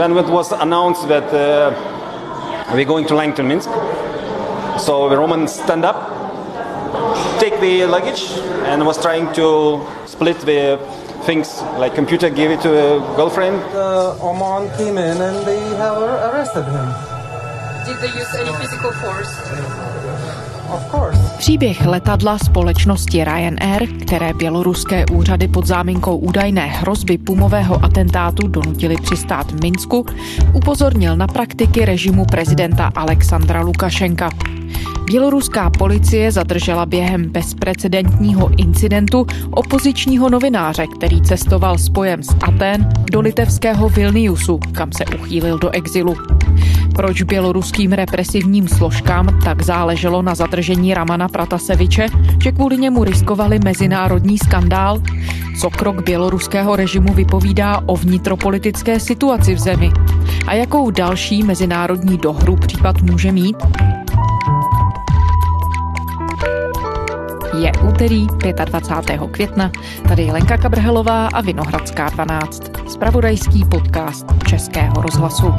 when it was announced that uh, we're going to Langton, Minsk, so the Roman stand up, take the luggage, and was trying to split the things like computer, give it to a girlfriend. Uh, Oman came in and they have arrested him. Did they use any physical force? Příběh letadla společnosti Ryanair, které běloruské úřady pod záminkou údajné hrozby pumového atentátu donutili přistát v Minsku, upozornil na praktiky režimu prezidenta Alexandra Lukašenka. Běloruská policie zadržela během bezprecedentního incidentu opozičního novináře, který cestoval spojem z Aten do litevského Vilniusu, kam se uchýlil do exilu. Proč běloruským represivním složkám tak záleželo na zadržení Ramana Prataseviče, že kvůli němu riskovali mezinárodní skandál? Co krok běloruského režimu vypovídá o vnitropolitické situaci v zemi? A jakou další mezinárodní dohru případ může mít? Je úterý 25. května, tady je Lenka Kabrhelová a Vinohradská 12, spravodajský podcast Českého rozhlasu.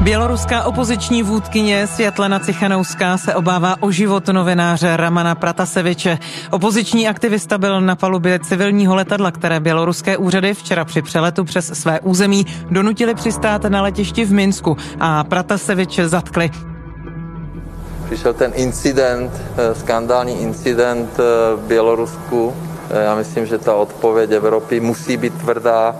Běloruská opoziční vůdkyně Světlena Cichanouská se obává o život novináře Ramana Prataseviče. Opoziční aktivista byl na palubě civilního letadla, které běloruské úřady včera při přeletu přes své území donutili přistát na letišti v Minsku a Prataseviče zatkli. Přišel ten incident, eh, skandální incident eh, v Bělorusku. Eh, já myslím, že ta odpověď Evropy musí být tvrdá.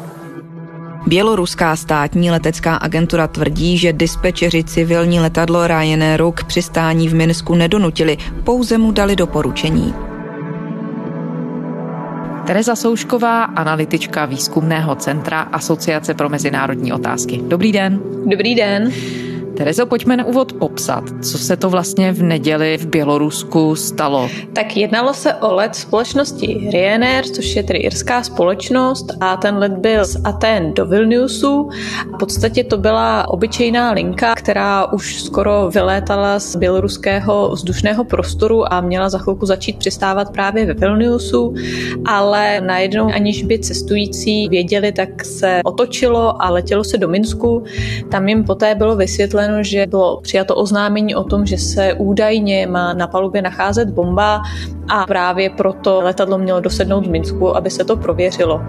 Běloruská státní letecká agentura tvrdí, že dispečeři civilní letadlo Ryanairu k přistání v Minsku nedonutili, pouze mu dali doporučení. Tereza Soušková, analytička výzkumného centra Asociace pro mezinárodní otázky. Dobrý den. Dobrý den. Terezo, pojďme na úvod popsat, co se to vlastně v neděli v Bělorusku stalo. Tak jednalo se o let společnosti Ryanair, což je tedy irská společnost a ten let byl z Aten do Vilniusu. V podstatě to byla obyčejná linka, která už skoro vylétala z běloruského vzdušného prostoru a měla za chvilku začít přistávat právě ve Vilniusu, ale najednou aniž by cestující věděli, tak se otočilo a letělo se do Minsku. Tam jim poté bylo vysvětleno, vysvětleno, že bylo přijato oznámení o tom, že se údajně má na palubě nacházet bomba a právě proto letadlo mělo dosednout v Minsku, aby se to prověřilo.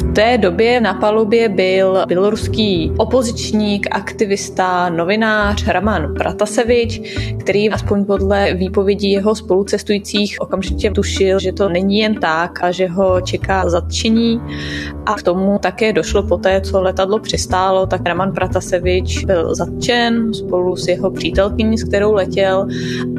V té době na palubě byl běloruský opozičník, aktivista, novinář Raman Pratasevič, který aspoň podle výpovědí jeho spolucestujících okamžitě tušil, že to není jen tak a že ho čeká zatčení. A k tomu také došlo poté, co letadlo přistálo, tak Raman Pratasevič byl zatčen spolu s jeho přítelkyní, s kterou letěl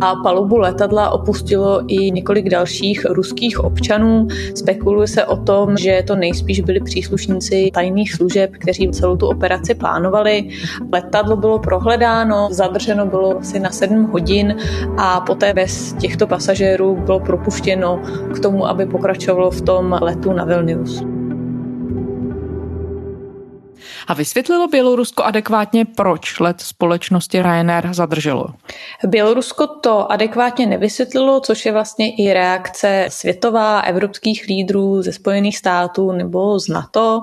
a palubu letadla opustilo i několik dalších ruských občanů. Spekuluje se o tom, že to nejspíš byli příslušníci tajných služeb, kteří celou tu operaci plánovali. Letadlo bylo prohledáno, zadrženo bylo asi na 7 hodin a poté bez těchto pasažérů bylo propuštěno k tomu, aby pokračovalo v tom letu na Vilnius. A vysvětlilo Bělorusko adekvátně, proč let společnosti Ryanair zadrželo? Bělorusko to adekvátně nevysvětlilo, což je vlastně i reakce světová, evropských lídrů ze Spojených států nebo z NATO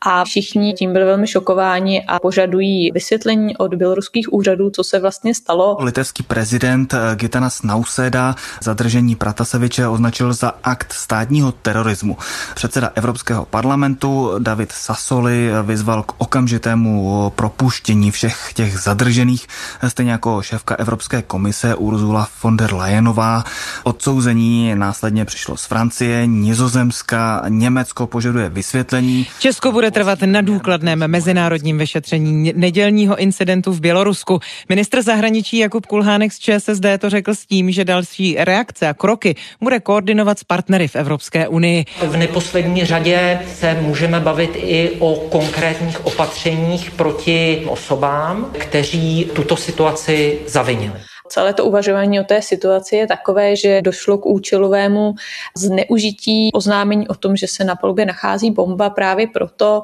a všichni tím byli velmi šokováni a požadují vysvětlení od běloruských úřadů, co se vlastně stalo. Litevský prezident Gitanas Nauseda zadržení Prataseviče označil za akt státního terorismu. Předseda Evropského parlamentu David Sassoli vyzval k okamžitému propuštění všech těch zadržených, stejně jako šéfka Evropské komise Ursula von der Leyenová. Odsouzení následně přišlo z Francie, Nizozemska, Německo požaduje vysvětlení. Česko bude trvat na důkladném mezinárodním vyšetření nedělního incidentu v Bělorusku. Ministr zahraničí Jakub Kulhánek z ČSSD to řekl s tím, že další reakce a kroky bude koordinovat s partnery v Evropské unii. V neposlední řadě se můžeme bavit i o konkrétních opatřeních proti osobám, kteří tuto situaci zavinili. Celé to uvažování o té situaci je takové, že došlo k účelovému zneužití oznámení o tom, že se na palubě nachází bomba právě proto,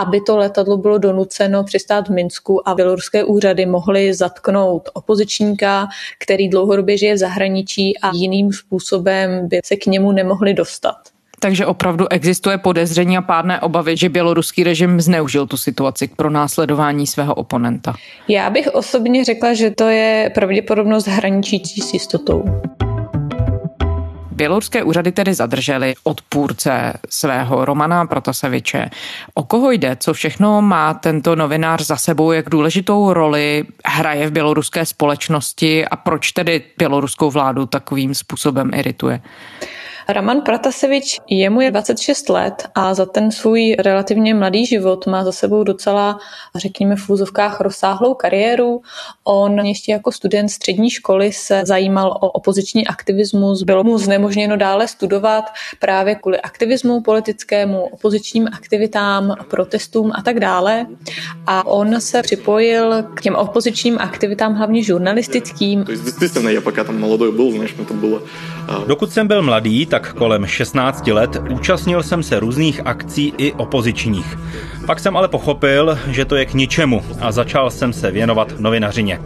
aby to letadlo bylo donuceno přistát v Minsku a běloruské úřady mohly zatknout opozičníka, který dlouhodobě žije v zahraničí a jiným způsobem by se k němu nemohli dostat. Takže opravdu existuje podezření a pádné obavy, že běloruský režim zneužil tu situaci k pronásledování svého oponenta. Já bych osobně řekla, že to je pravděpodobnost hraničící s jistotou. Běloruské úřady tedy zadrželi odpůrce svého Romana Protaseviče. O koho jde? Co všechno má tento novinář za sebou? Jak důležitou roli hraje v běloruské společnosti a proč tedy běloruskou vládu takovým způsobem irituje? Raman Pratasevič, jemu je 26 let a za ten svůj relativně mladý život má za sebou docela, řekněme v úzovkách, rozsáhlou kariéru. On ještě jako student střední školy se zajímal o opoziční aktivismus, bylo mu znemožněno dále studovat právě kvůli aktivismu politickému, opozičním aktivitám, protestům a tak dále. A on se připojil k těm opozičním aktivitám, hlavně žurnalistickým. Dokud jsem byl mladý, tak kolem 16 let, účastnil jsem se různých akcí i opozičních. Pak jsem ale pochopil, že to je k ničemu a začal jsem se věnovat novinařině.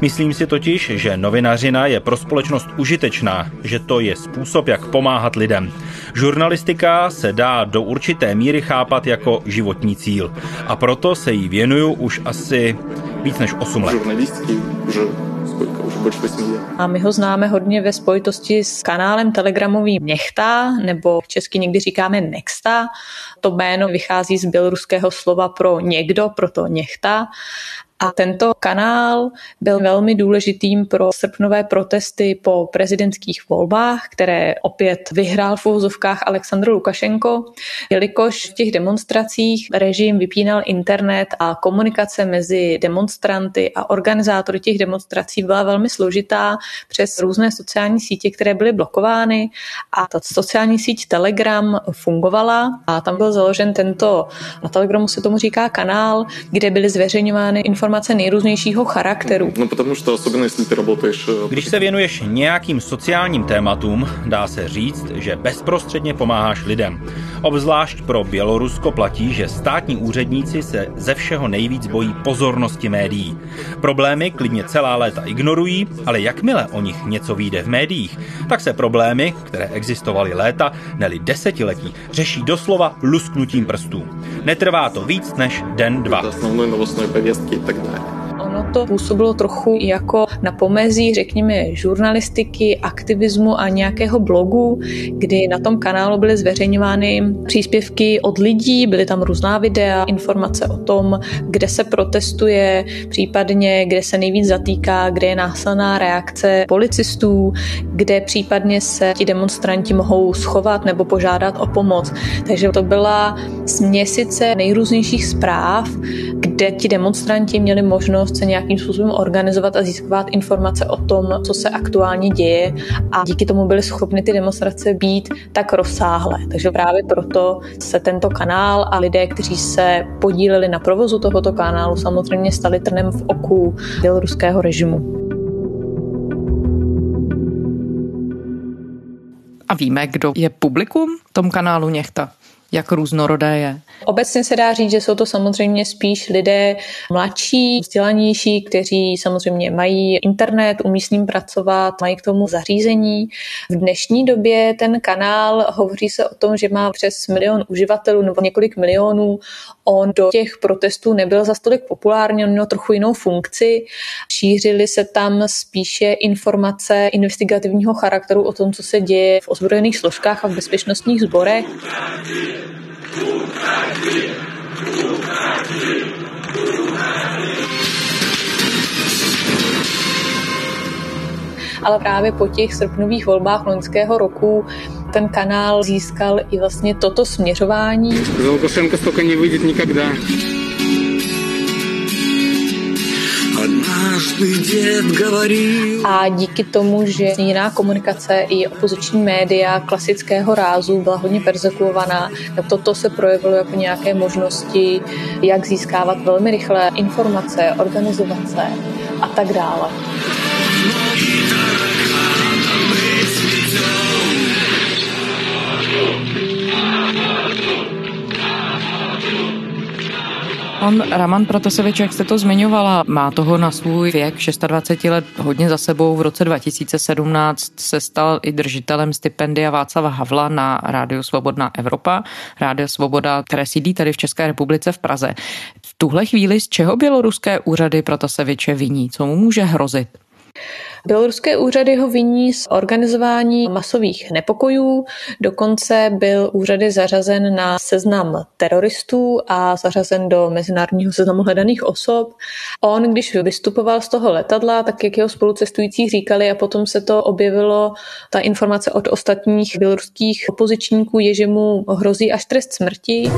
Myslím si totiž, že novinařina je pro společnost užitečná, že to je způsob, jak pomáhat lidem. Žurnalistika se dá do určité míry chápat jako životní cíl a proto se jí věnuju už asi víc než 8 let. A my ho známe hodně ve spojitosti s kanálem telegramovým Nechta, nebo v česky někdy říkáme Nexta. To jméno vychází z běloruského slova pro někdo, proto Nechta. A tento kanál byl velmi důležitým pro srpnové protesty po prezidentských volbách, které opět vyhrál v úvozovkách Aleksandr Lukašenko, jelikož v těch demonstracích režim vypínal internet a komunikace mezi demonstranty a organizátory těch demonstrací byla velmi složitá přes různé sociální sítě, které byly blokovány. A ta sociální síť Telegram fungovala a tam byl založen tento, na Telegramu se tomu říká kanál, kde byly zveřejňovány informace informace nejrůznějšího charakteru. No, protože to особенно, jestli ty работаешь... Э, Když se věnuješ nějakým sociálním tématům, dá se říct, že bezprostředně pomáháš lidem. Obzvlášť pro Bělorusko platí, že státní úředníci se ze všeho nejvíc bojí pozornosti médií. Problémy klidně celá léta ignorují, ale jakmile o nich něco vyjde v médiích, tak se problémy, které existovaly léta, neli desetiletí, řeší doslova lusknutím prstů. Netrvá to víc než den, dva. Основной новостной повестки так далее. Ono to působilo trochu jako na pomezí, řekněme, žurnalistiky, aktivismu a nějakého blogu, kdy na tom kanálu byly zveřejňovány příspěvky od lidí, byly tam různá videa, informace o tom, kde se protestuje, případně kde se nejvíc zatýká, kde je násilná reakce policistů, kde případně se ti demonstranti mohou schovat nebo požádat o pomoc. Takže to byla směsice nejrůznějších zpráv, kde ti demonstranti měli možnost se nějakým způsobem organizovat a získávat informace o tom, co se aktuálně děje a díky tomu byly schopny ty demonstrace být tak rozsáhlé. Takže právě proto se tento kanál a lidé, kteří se podíleli na provozu tohoto kanálu, samozřejmě stali trnem v oku běloruského režimu. A víme, kdo je publikum tom kanálu Něchta? Jak různorodé je? Obecně se dá říct, že jsou to samozřejmě spíš lidé mladší, vzdělanější, kteří samozřejmě mají internet, umí s ním pracovat, mají k tomu zařízení. V dnešní době ten kanál hovoří se o tom, že má přes milion uživatelů nebo několik milionů. On do těch protestů nebyl za stolik populární, on měl trochu jinou funkci. Šířily se tam spíše informace investigativního charakteru o tom, co se děje v ozbrojených složkách a v bezpečnostních sborech. Ale právě po těch srpnových volbách loňského roku ten kanál získal i vlastně toto směřování. Za Lukašenko stokně vyjde nikdy. не выйдет никогда. A díky tomu, že jiná komunikace i opoziční média klasického rázu byla hodně persekuovaná, tak toto se projevilo jako nějaké možnosti, jak získávat velmi rychlé informace, organizovat se a tak dále. On Raman Protasevič, jak jste to zmiňovala, má toho na svůj věk 26 let hodně za sebou. V roce 2017 se stal i držitelem stipendia Václava Havla na Rádio Svobodná Evropa, Rádio Svoboda, které sídlí tady v České republice v Praze. V tuhle chvíli z čeho běloruské úřady Protaseviče viní? Co mu může hrozit? Běloruské úřady ho viní z organizování masových nepokojů, dokonce byl úřady zařazen na seznam teroristů a zařazen do mezinárodního seznamu hledaných osob. On, když vystupoval z toho letadla, tak jak jeho spolucestující říkali a potom se to objevilo, ta informace od ostatních běloruských opozičníků je, že mu hrozí až trest smrti.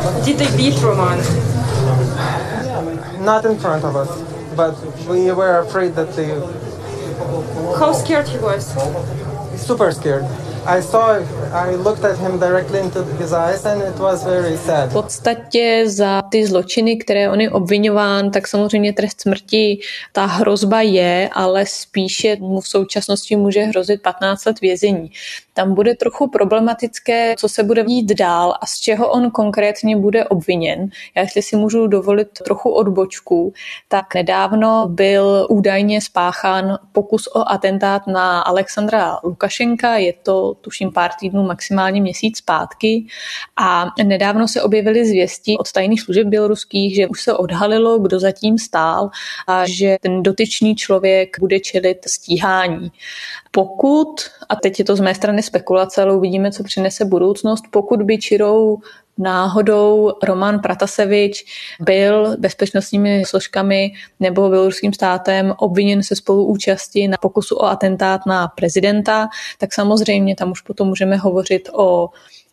Not in front of us, but we were afraid that they How scared he was? super scared. I saw, I looked at him directly into his eyes and it was very sad. V podstatě za ty zločiny, které on je obvinován, tak samozřejmě trest smrti, ta hrozba je, ale spíše mu v současnosti může hrozit 15 let vězení. Tam bude trochu problematické, co se bude dít dál a z čeho on konkrétně bude obviněn. Já jestli si můžu dovolit trochu odbočku, tak nedávno byl údajně spáchán pokus o atentát na Alexandra Lukašenka. Je to tuším pár týdnů, maximálně měsíc zpátky. A nedávno se objevily zvěsti od tajných služeb běloruských, že už se odhalilo, kdo zatím stál a že ten dotyčný člověk bude čelit stíhání. Pokud, a teď je to z mé strany spekulace, ale uvidíme, co přinese budoucnost, pokud by Čirou náhodou Roman Pratasevič byl bezpečnostními složkami nebo běloruským státem obviněn se spoluúčasti na pokusu o atentát na prezidenta, tak samozřejmě tam už potom můžeme hovořit o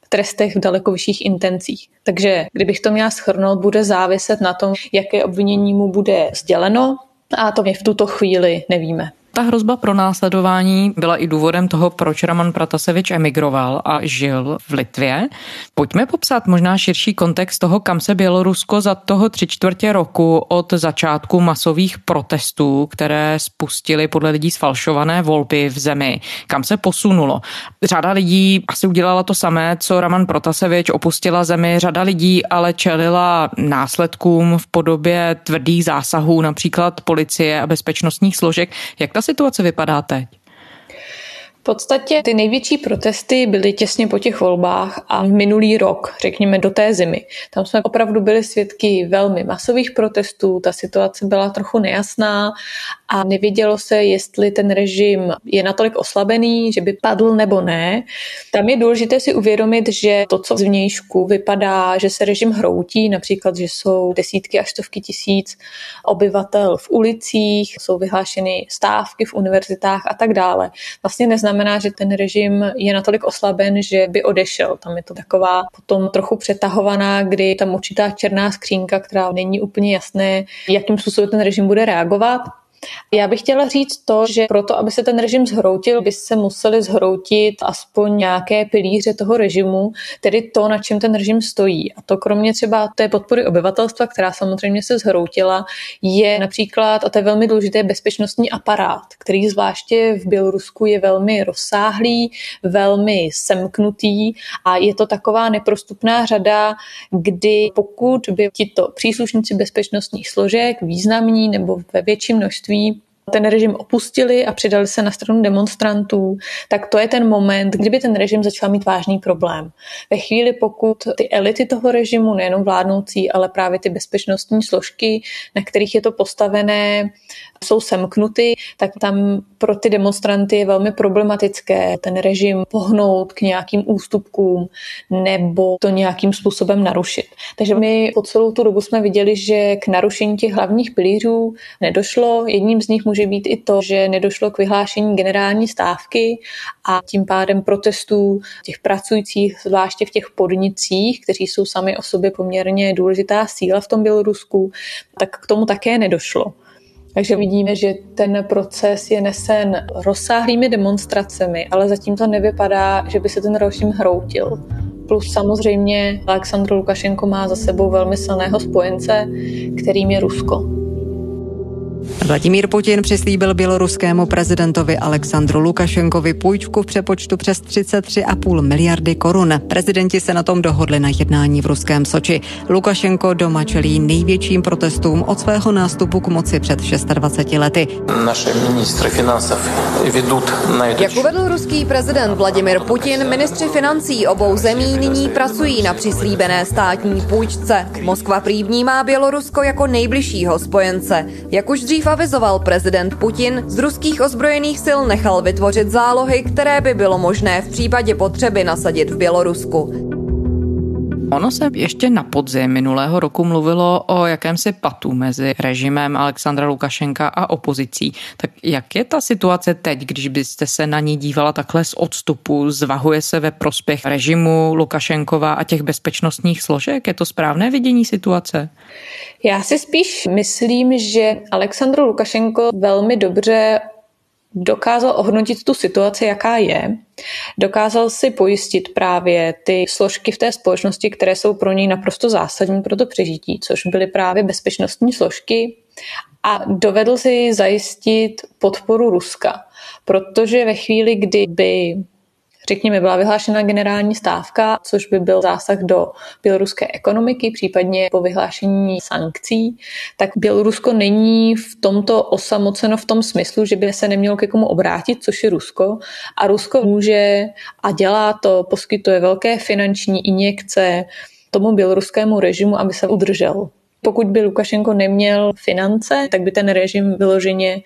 trestech v daleko vyšších intencích. Takže kdybych to měla schrnout, bude záviset na tom, jaké obvinění mu bude sděleno a to my v tuto chvíli nevíme. Ta hrozba pro následování byla i důvodem toho, proč Raman Pratasevič emigroval a žil v Litvě. Pojďme popsat možná širší kontext toho, kam se Bělorusko za toho tři čtvrtě roku od začátku masových protestů, které spustily podle lidí sfalšované volby v zemi, kam se posunulo. Řada lidí asi udělala to samé, co Raman Protasevič opustila zemi. Řada lidí ale čelila následkům v podobě tvrdých zásahů, například policie a bezpečnostních složek. Jak ta situace vypadá teď? V podstatě ty největší protesty byly těsně po těch volbách a minulý rok, řekněme do té zimy. Tam jsme opravdu byli svědky velmi masových protestů, ta situace byla trochu nejasná a nevědělo se, jestli ten režim je natolik oslabený, že by padl nebo ne. Tam je důležité si uvědomit, že to, co zvnějšku vypadá, že se režim hroutí, například, že jsou desítky až stovky tisíc obyvatel v ulicích, jsou vyhlášeny stávky v univerzitách a tak dále. Vlastně neznamená, že ten režim je natolik oslaben, že by odešel. Tam je to taková potom trochu přetahovaná, kdy tam určitá černá skřínka, která není úplně jasné, jakým způsobem ten režim bude reagovat. Já bych chtěla říct to, že proto, aby se ten režim zhroutil, by se museli zhroutit aspoň nějaké pilíře toho režimu, tedy to, na čem ten režim stojí. A to kromě třeba té podpory obyvatelstva, která samozřejmě se zhroutila, je například, a to je velmi důležité, bezpečnostní aparát, který zvláště v Bělorusku je velmi rozsáhlý, velmi semknutý a je to taková neprostupná řada, kdy pokud by tito příslušníci bezpečnostních složek, významní nebo ve větším množství, dětství ten režim opustili a přidali se na stranu demonstrantů, tak to je ten moment, kdyby ten režim začal mít vážný problém. Ve chvíli, pokud ty elity toho režimu, nejenom vládnoucí, ale právě ty bezpečnostní složky, na kterých je to postavené, jsou semknuty, tak tam pro ty demonstranty je velmi problematické ten režim pohnout k nějakým ústupkům nebo to nějakým způsobem narušit. Takže my po celou tu dobu jsme viděli, že k narušení těch hlavních pilířů nedošlo. Jedním z nich může být i to, že nedošlo k vyhlášení generální stávky a tím pádem protestů těch pracujících, zvláště v těch podnicích, kteří jsou sami o sobě poměrně důležitá síla v tom Bělorusku, tak k tomu také nedošlo. Takže vidíme, že ten proces je nesen rozsáhlými demonstracemi, ale zatím to nevypadá, že by se ten režim hroutil. Plus samozřejmě Aleksandr Lukašenko má za sebou velmi silného spojence, kterým je Rusko. Vladimír Putin přislíbil běloruskému prezidentovi Aleksandru Lukašenkovi půjčku v přepočtu přes 33,5 miliardy korun. Prezidenti se na tom dohodli na jednání v ruském Soči. Lukašenko doma čelí největším protestům od svého nástupu k moci před 26 lety. Naše ministry financů vedут na Jak uvedl ruský prezident Vladimir Putin, ministři financí obou zemí nyní pracují na přislíbené státní půjčce. Moskva prý vnímá Bělorusko jako nejbližšího spojence. Jak už dřív avizoval prezident Putin, z ruských ozbrojených sil nechal vytvořit zálohy, které by bylo možné v případě potřeby nasadit v Bělorusku. Ono se ještě na podzim minulého roku mluvilo o jakémsi patu mezi režimem Alexandra Lukašenka a opozicí. Tak jak je ta situace teď, když byste se na ní dívala takhle z odstupu? Zvahuje se ve prospěch režimu Lukašenkova a těch bezpečnostních složek? Je to správné vidění situace? Já si spíš myslím, že Aleksandr Lukašenko velmi dobře dokázal ohodnotit tu situaci, jaká je. Dokázal si pojistit právě ty složky v té společnosti, které jsou pro něj naprosto zásadní pro to přežití, což byly právě bezpečnostní složky a dovedl si zajistit podporu Ruska, protože ve chvíli, kdy by řekněme, byla vyhlášena generální stávka, což by byl zásah do běloruské ekonomiky, případně po vyhlášení sankcí, tak Bělorusko není v tomto osamoceno v tom smyslu, že by se nemělo ke komu obrátit, což je Rusko. A Rusko může a dělá to, poskytuje velké finanční injekce tomu běloruskému režimu, aby se udržel. Pokud by Lukašenko neměl finance, tak by ten režim vyloženě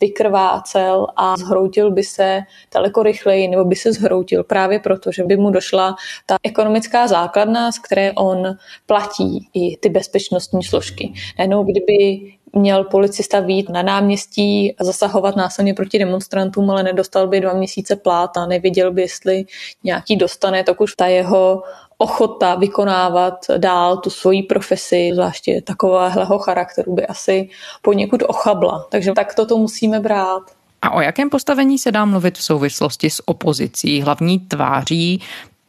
vykrvácel a zhroutil by se daleko rychleji, nebo by se zhroutil právě proto, že by mu došla ta ekonomická základna, z které on platí i ty bezpečnostní složky. Najednou, kdyby měl policista vít na náměstí a zasahovat násilně proti demonstrantům, ale nedostal by dva měsíce plát a nevěděl by, jestli nějaký dostane, tak už ta jeho ochota vykonávat dál tu svoji profesi, zvláště takového charakteru, by asi poněkud ochabla. Takže tak to musíme brát. A o jakém postavení se dá mluvit v souvislosti s opozicí? Hlavní tváří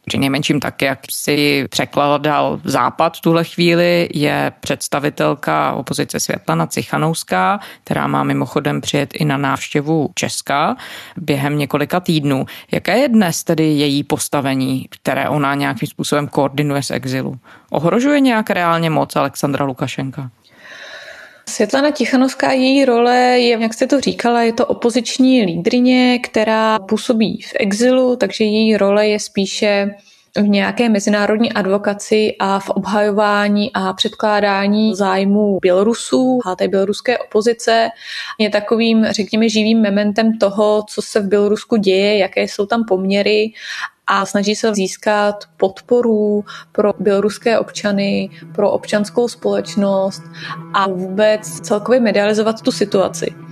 při nejmenším tak, jak si překladal Západ v tuhle chvíli, je představitelka opozice Světlana Cichanouská, která má mimochodem přijet i na návštěvu Česka během několika týdnů. Jaké je dnes tedy její postavení, které ona nějakým způsobem koordinuje z exilu? Ohrožuje nějak reálně moc Alexandra Lukašenka? Světlana Tichanovská, její role je, jak jste to říkala, je to opoziční lídrině, která působí v exilu, takže její role je spíše v nějaké mezinárodní advokaci a v obhajování a předkládání zájmů Bělorusů a té běloruské opozice. Je takovým, řekněme, živým mementem toho, co se v Bělorusku děje, jaké jsou tam poměry a snaží se získat podporu pro běloruské občany, pro občanskou společnost a vůbec celkově medializovat tu situaci.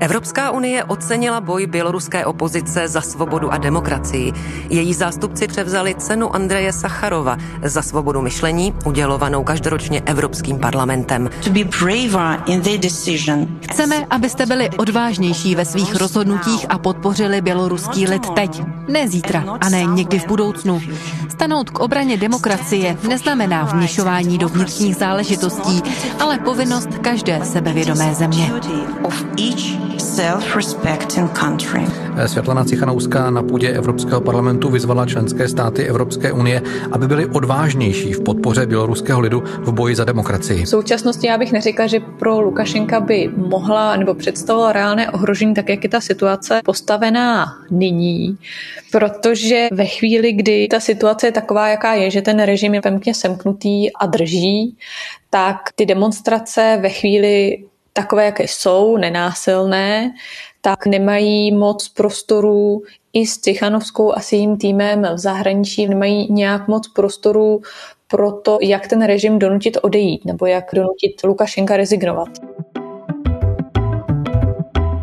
Evropská unie ocenila boj běloruské opozice za svobodu a demokracii. Její zástupci převzali cenu Andreje Sacharova za svobodu myšlení, udělovanou každoročně Evropským parlamentem. Chceme, abyste byli odvážnější ve svých rozhodnutích a podpořili běloruský lid teď, ne zítra a ne někdy v budoucnu. Stanout k obraně demokracie neznamená vměšování do vnitřních záležitostí, ale povinnost každé sebevědomé země self-respecting country. Světlana Cichanouská na půdě Evropského parlamentu vyzvala členské státy Evropské unie, aby byly odvážnější v podpoře běloruského lidu v boji za demokracii. V současnosti já bych neřekla, že pro Lukašenka by mohla nebo představovala reálné ohrožení, tak jak je ta situace postavená nyní, protože ve chvíli, kdy ta situace je taková, jaká je, že ten režim je pevně semknutý a drží, tak ty demonstrace ve chvíli takové, jaké jsou, nenásilné, tak nemají moc prostoru i s Cichanovskou a s jejím týmem v zahraničí, nemají nějak moc prostoru pro to, jak ten režim donutit odejít nebo jak donutit Lukašenka rezignovat.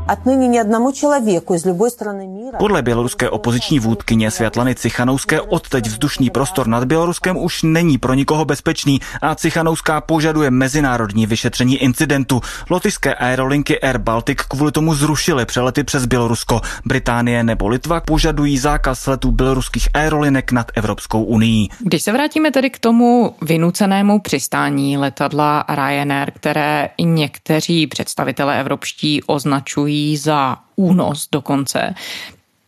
Отныне ни одному человеku из любой страны мира... Podle běloruské opoziční vůdkyně Světlany Cichanouské odteď vzdušný prostor nad Běloruskem už není pro nikoho bezpečný a Cichanouská požaduje mezinárodní vyšetření incidentu. Lotyšské aerolinky Air Baltic kvůli tomu zrušily přelety přes Bělorusko. Británie nebo Litva požadují zákaz letů běloruských aerolinek nad Evropskou unii. Když se vrátíme tedy k tomu vynucenému přistání letadla Ryanair, které i někteří představitelé evropští označují považují za únos dokonce.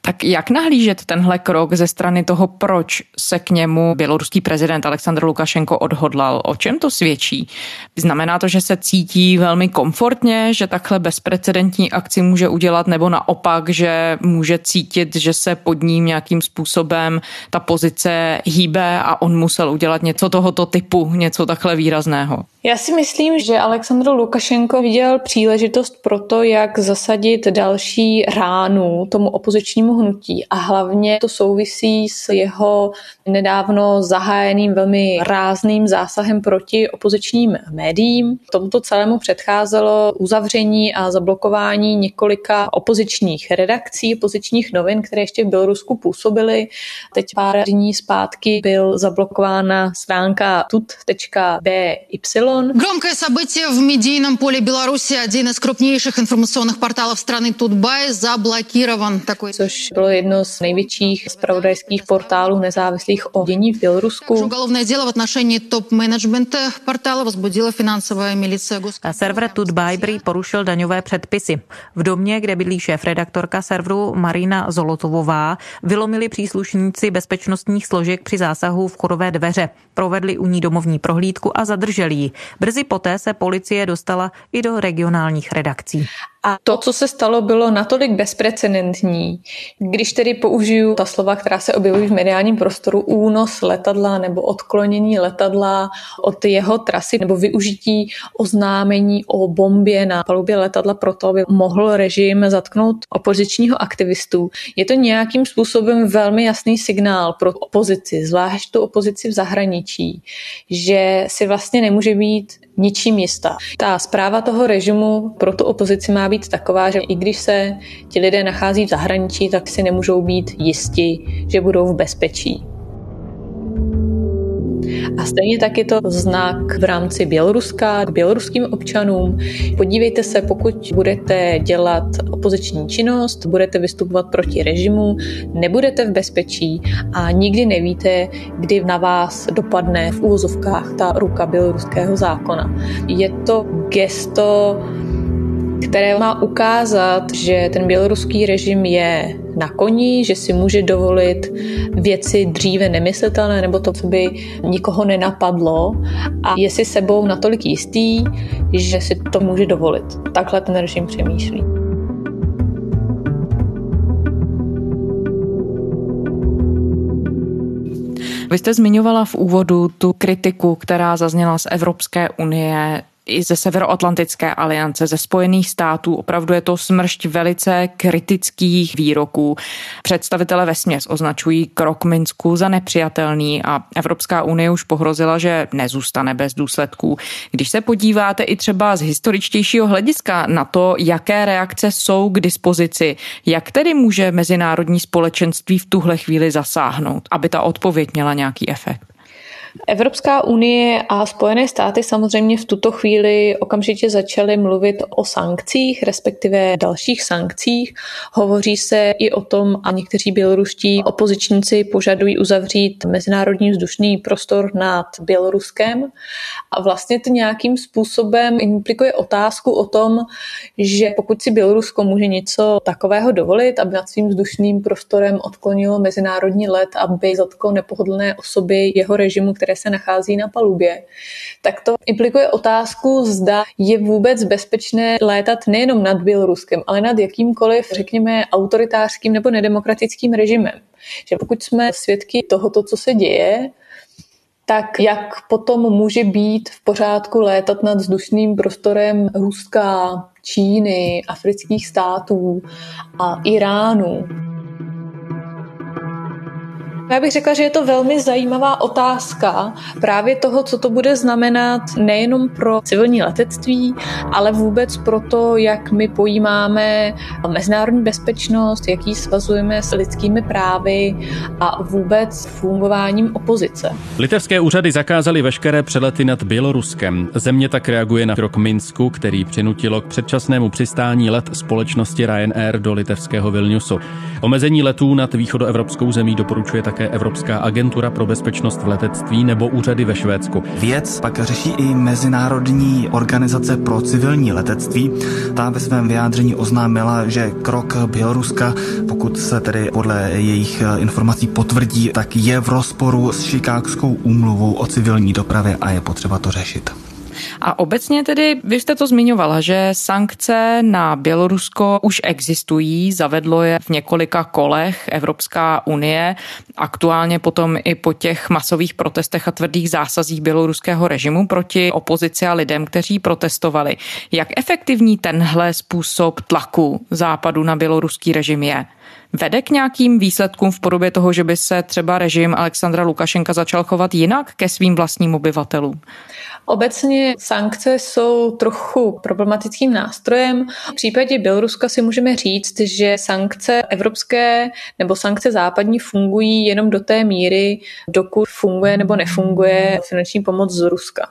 Tak jak nahlížet tenhle krok ze strany toho, proč se k němu běloruský prezident Aleksandr Lukašenko odhodlal? O čem to svědčí? Znamená to, že se cítí velmi komfortně, že takhle bezprecedentní akci může udělat, nebo naopak, že může cítit, že se pod ním nějakým způsobem ta pozice hýbe a on musel udělat něco tohoto typu, něco takhle výrazného? Já si myslím, že Aleksandr Lukašenko viděl příležitost pro to, jak zasadit další ránu tomu opozičnímu hnutí a hlavně to souvisí s jeho nedávno zahájeným velmi rázným zásahem proti opozičním médiím. Tomuto celému předcházelo uzavření a zablokování několika opozičních redakcí, opozičních novin, které ještě v Bělorusku působily. Teď pár dní zpátky byl zablokována stránka tut.by. Громкое событие в медийном поле Беларуси. Один из крупнейших информационных порталов страны Тутбай заблокирован. Такой... Což bylo jedno z největších spravodajských portálů nezávislých o dění v Bělorusku. Уголовное дело в отношении топ-менеджмента портала возбудила финансовая милиция Server Tutbaj prý porušil daňové předpisy. V domě, kde bydlí šéf-redaktorka serveru Marina Zolotovová, vylomili příslušníci bezpečnostních složek při zásahu v chodové dveře. Provedli u ní domovní prohlídku a zadrželi ji. Brzy poté se policie dostala i do regionálních redakcí. A to, co se stalo, bylo natolik bezprecedentní. Když tedy použiju ta slova, která se objevují v mediálním prostoru, únos letadla nebo odklonění letadla od jeho trasy nebo využití oznámení o bombě na palubě letadla proto, aby mohl režim zatknout opozičního aktivistu, je to nějakým způsobem velmi jasný signál pro opozici, zvlášť tu opozici v zahraničí, že si vlastně nemůže být ničím jistá. Ta zpráva toho režimu pro tu opozici má být taková, že i když se ti lidé nachází v zahraničí, tak si nemůžou být jisti, že budou v bezpečí. A stejně tak je to znak v rámci Běloruska k běloruským občanům. Podívejte se, pokud budete dělat opoziční činnost, budete vystupovat proti režimu, nebudete v bezpečí a nikdy nevíte, kdy na vás dopadne v úvozovkách ta ruka běloruského zákona. Je to gesto které má ukázat, že ten běloruský režim je na koni, že si může dovolit věci dříve nemyslitelné nebo to, co by nikoho nenapadlo a je si sebou natolik jistý, že si to může dovolit. Takhle ten režim přemýšlí. Vy jste zmiňovala v úvodu tu kritiku, která zazněla z Evropské unie i ze Severoatlantické aliance, ze Spojených států. Opravdu je to smršť velice kritických výroků. Představitele vesměs označují krok Minsku za nepřijatelný a Evropská unie už pohrozila, že nezůstane bez důsledků. Když se podíváte i třeba z historičtějšího hlediska na to, jaké reakce jsou k dispozici, jak tedy může mezinárodní společenství v tuhle chvíli zasáhnout, aby ta odpověď měla nějaký efekt? Evropská unie a Spojené státy samozřejmě v tuto chvíli okamžitě začaly mluvit o sankcích, respektive dalších sankcích. Hovoří se i o tom, a někteří běloruští opozičníci požadují uzavřít mezinárodní vzdušný prostor nad Běloruskem. A vlastně to nějakým způsobem implikuje otázku o tom, že pokud si Bělorusko může něco takového dovolit, aby nad svým vzdušným prostorem odklonilo mezinárodní let, aby zatklo nepohodlné osoby jeho režimu, které se nachází na palubě, tak to implikuje otázku, zda je vůbec bezpečné létat nejenom nad Běloruskem, ale nad jakýmkoliv, řekněme, autoritářským nebo nedemokratickým režimem. Že pokud jsme svědky tohoto, co se děje, tak jak potom může být v pořádku létat nad vzdušným prostorem Ruska, Číny, afrických států a Iránu. Já bych řekla, že je to velmi zajímavá otázka právě toho, co to bude znamenat nejenom pro civilní letectví, ale vůbec pro to, jak my pojímáme mezinárodní bezpečnost, jak ji svazujeme s lidskými právy a vůbec fungováním opozice. Litevské úřady zakázaly veškeré přelety nad Běloruskem. Země tak reaguje na krok Minsku, který přinutilo k předčasnému přistání let společnosti Ryanair do litevského Vilniusu. Omezení letů nad východoevropskou zemí doporučuje také Evropská agentura pro bezpečnost v letectví nebo úřady ve Švédsku. Věc pak řeší i Mezinárodní organizace pro civilní letectví. Ta ve svém vyjádření oznámila, že krok Běloruska, pokud se tedy podle jejich informací potvrdí, tak je v rozporu s Šikákskou úmluvou o civilní dopravě a je potřeba to řešit. A obecně tedy, vy jste to zmiňovala, že sankce na Bělorusko už existují, zavedlo je v několika kolech Evropská unie, aktuálně potom i po těch masových protestech a tvrdých zásazích běloruského režimu proti opozici a lidem, kteří protestovali. Jak efektivní tenhle způsob tlaku západu na běloruský režim je? Vede k nějakým výsledkům v podobě toho, že by se třeba režim Alexandra Lukašenka začal chovat jinak ke svým vlastním obyvatelům? Obecně sankce jsou trochu problematickým nástrojem. V případě Běloruska si můžeme říct, že sankce evropské nebo sankce západní fungují jenom do té míry, dokud funguje nebo nefunguje finanční pomoc z Ruska.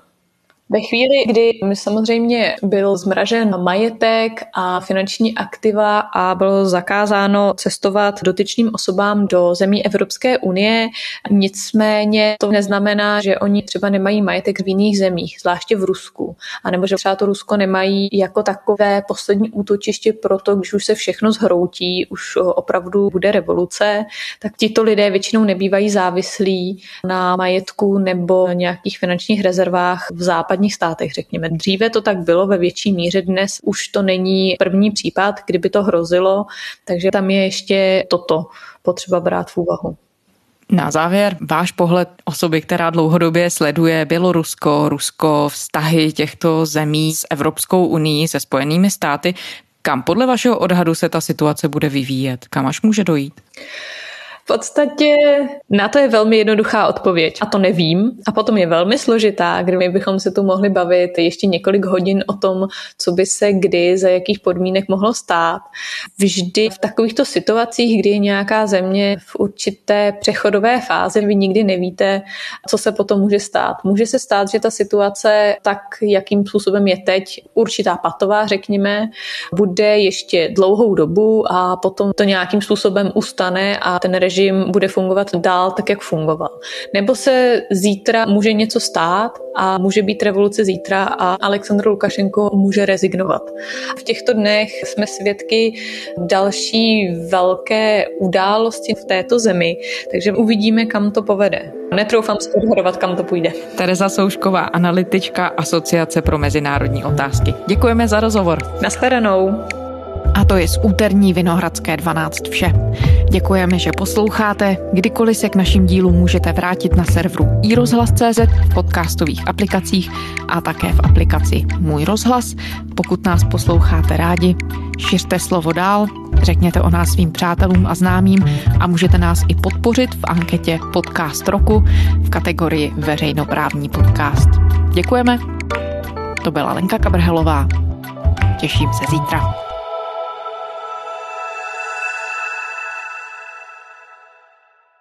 Ve chvíli, kdy mi samozřejmě byl zmražen majetek a finanční aktiva a bylo zakázáno cestovat dotyčným osobám do zemí Evropské unie, nicméně to neznamená, že oni třeba nemají majetek v jiných zemích, zvláště v Rusku, anebo že třeba to Rusko nemají jako takové poslední útočiště pro to, když už se všechno zhroutí, už opravdu bude revoluce, tak tito lidé většinou nebývají závislí na majetku nebo nějakých finančních rezervách v západě západních státech, řekněme. Dříve to tak bylo ve větší míře, dnes už to není první případ, kdyby to hrozilo, takže tam je ještě toto potřeba brát v úvahu. Na závěr, váš pohled osoby, která dlouhodobě sleduje Bělorusko, Rusko, vztahy těchto zemí s Evropskou unii, se Spojenými státy, kam podle vašeho odhadu se ta situace bude vyvíjet? Kam až může dojít? V podstatě na to je velmi jednoduchá odpověď a to nevím. A potom je velmi složitá, kdy my bychom se tu mohli bavit ještě několik hodin o tom, co by se kdy, za jakých podmínek mohlo stát. Vždy v takovýchto situacích, kdy je nějaká země v určité přechodové fázi, vy nikdy nevíte, co se potom může stát. Může se stát, že ta situace, tak jakým způsobem je teď, určitá patová, řekněme, bude ještě dlouhou dobu a potom to nějakým způsobem ustane a ten režim režim bude fungovat dál tak, jak fungoval. Nebo se zítra může něco stát a může být revoluce zítra a Aleksandr Lukašenko může rezignovat. V těchto dnech jsme svědky další velké události v této zemi, takže uvidíme, kam to povede. Netroufám si odhadovat, kam to půjde. Tereza Soušková, analytička Asociace pro mezinárodní otázky. Děkujeme za rozhovor. Naschledanou. A to je z úterní Vinohradské 12 vše. Děkujeme, že posloucháte. Kdykoliv se k našim dílům můžete vrátit na serveru iRozhlas.cz, v podcastových aplikacích a také v aplikaci Můj rozhlas. Pokud nás posloucháte rádi, šiřte slovo dál, řekněte o nás svým přátelům a známým a můžete nás i podpořit v anketě Podcast roku v kategorii Veřejnoprávní podcast. Děkujeme. To byla Lenka Kabrhelová. Těším se zítra.